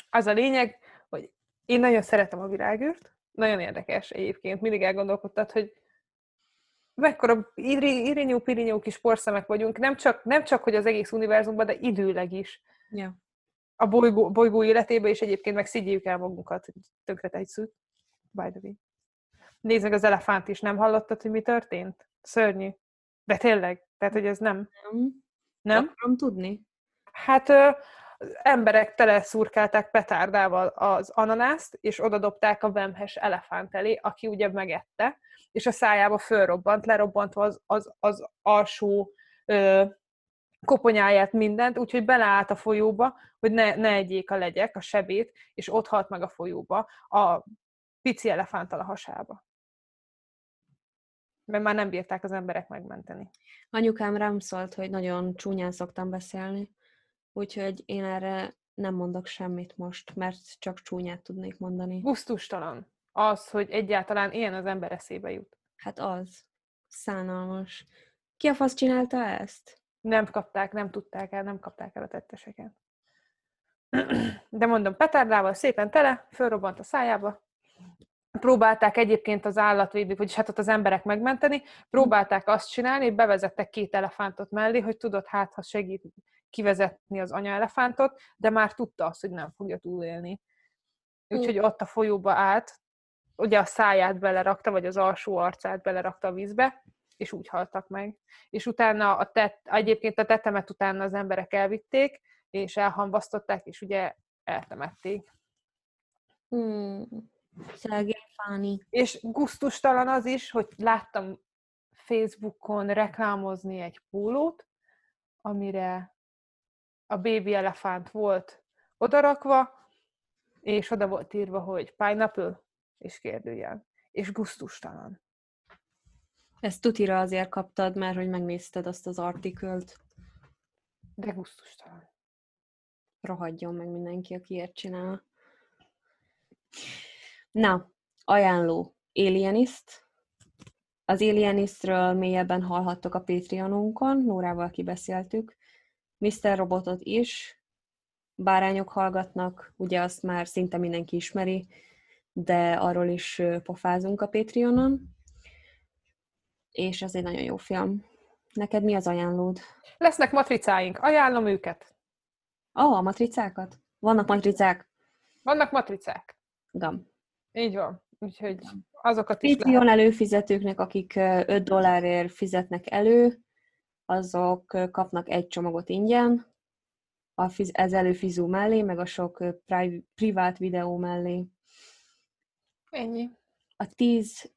Az a lényeg, hogy én nagyon szeretem a virágűrt, nagyon érdekes egyébként, mindig elgondolkodtad, hogy mekkora irinyó, pirinyó kis porszemek vagyunk, nem csak, nem csak, hogy az egész univerzumban, de időleg is. Ja. A bolygó, bolygó életében is egyébként meg szidjük el magunkat, hogy tönkre tegysük. By the way. Nézd meg az elefánt is, nem hallottad, hogy mi történt? Szörnyű. De tényleg, tehát, hogy ez nem. Nem? Nem? Akarom tudni. Hát ö, emberek teleszurkálták petárdával az ananászt, és odadobták a vemhes elefánt elé, aki ugye megette, és a szájába fölrobbant, lerobbantva az, az, az alsó ö, koponyáját, mindent, úgyhogy beleállt a folyóba, hogy ne, ne egyék a legyek, a sebét, és ott halt meg a folyóba a pici elefánttal a hasába. Mert már nem bírták az emberek megmenteni. Anyukám rám szólt, hogy nagyon csúnyán szoktam beszélni, úgyhogy én erre nem mondok semmit most, mert csak csúnyát tudnék mondani. Gusztustalan az, hogy egyáltalán ilyen az ember eszébe jut. Hát az. Szánalmas. Ki a fasz csinálta ezt? Nem kapták, nem tudták el, nem kapták el a tetteseket. De mondom, petárdával szépen tele, fölrobbant a szájába, próbálták egyébként az állatvédők, vagyis hát ott az emberek megmenteni, próbálták azt csinálni, hogy bevezettek két elefántot mellé, hogy tudod, hát ha segít kivezetni az anya elefántot, de már tudta azt, hogy nem fogja túlélni. Úgyhogy ott a folyóba állt, ugye a száját belerakta, vagy az alsó arcát belerakta a vízbe, és úgy haltak meg. És utána a tett, egyébként a tetemet utána az emberek elvitték, és elhamvasztották, és ugye eltemették. Hmm. Szegény. És guztustalan az is, hogy láttam Facebookon reklámozni egy pólót, amire a baby elefánt volt odarakva, és oda volt írva, hogy pineapple, és kérdőjel. És guztustalan. Ezt tutira azért kaptad, mert hogy megnézted azt az artikölt. De guztustalan. Rohadjon meg mindenki, aki ilyet csinál. Na, ajánló. Alienist. Az Alienistről mélyebben hallhattok a Patreonunkon, Nórával kibeszéltük. Mr. Robotot is. Bárányok hallgatnak, ugye azt már szinte mindenki ismeri, de arról is pofázunk a Patreonon. És ez egy nagyon jó film. Neked mi az ajánlód? Lesznek matricáink, ajánlom őket. Ó, oh, a matricákat? Vannak matricák? Vannak matricák. Gam. Így van. Úgyhogy azokat is Patreon lehet. előfizetőknek, akik 5 dollárért fizetnek elő, azok kapnak egy csomagot ingyen, a fiz- ez előfizú mellé, meg a sok pri- privát videó mellé. Ennyi. A 10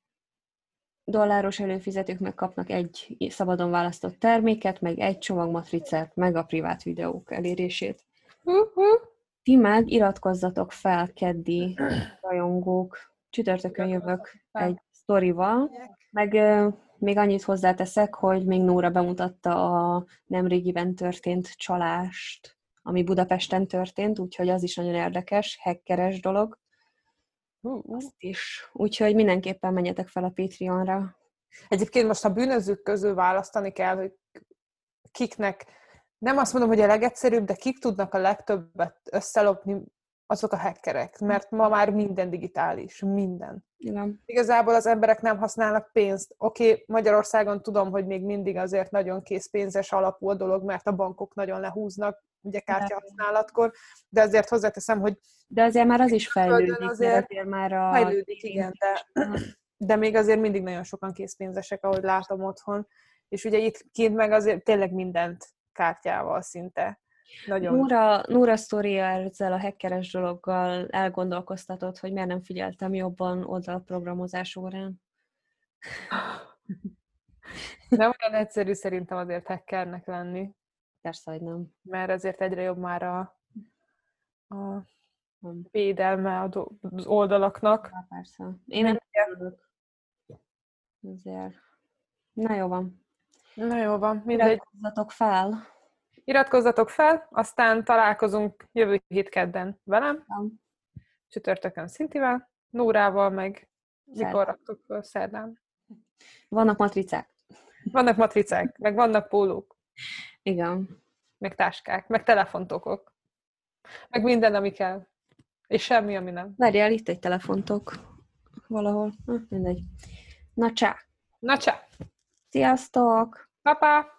dolláros előfizetők meg kapnak egy szabadon választott terméket, meg egy csomag matricát, meg a privát videók elérését. Uh-huh. Ti meg iratkozzatok fel, keddi rajongók. Csütörtökön jövök egy sztorival, meg még annyit hozzáteszek, hogy még Nóra bemutatta a nemrégiben történt csalást, ami Budapesten történt, úgyhogy az is nagyon érdekes, hackeres dolog. Azt is. Úgyhogy mindenképpen menjetek fel a Patreonra. Egyébként most a bűnözők közül választani kell, hogy kiknek, nem azt mondom, hogy a legegyszerűbb, de kik tudnak a legtöbbet összelopni, azok a hackerek, mert ma már minden digitális, minden. Igen. Igazából az emberek nem használnak pénzt. Oké, okay, Magyarországon tudom, hogy még mindig azért nagyon készpénzes alapú a dolog, mert a bankok nagyon lehúznak, ugye kártya használatkor, de azért hozzáteszem, hogy De azért már az is fejlődik, azért, azért már a... fejlődik, igen, de, de még azért mindig nagyon sokan készpénzesek, ahogy látom otthon. És ugye itt kint meg azért tényleg mindent kártyával szinte. Nagyon. Nóra, Nóra sztoria ezzel a hackeres dologgal elgondolkoztatott, hogy miért nem figyeltem jobban oda a programozás órán. (laughs) Nem olyan egyszerű szerintem azért hackernek lenni, Persze, hogy nem. mert azért egyre jobb már a, a védelme az oldalaknak. Há, persze. Én nem tudok. Azért. Na jó van. Na jó van, mindegy. Iratkozzatok fel. Iratkozzatok fel, aztán találkozunk jövő hét kedden velem, Nem. csütörtökön Szintivel, Nórával, meg mikor Szerdán. raktok föl szerdán. Vannak matricák. Vannak matricák, meg vannak pólók, Igen. meg táskák, meg telefontokok, meg minden, ami kell. És semmi, ami nem. Várjál, itt egy telefontok valahol. Na, mindegy. Na csá! Na csá! Sziasztok! Papa!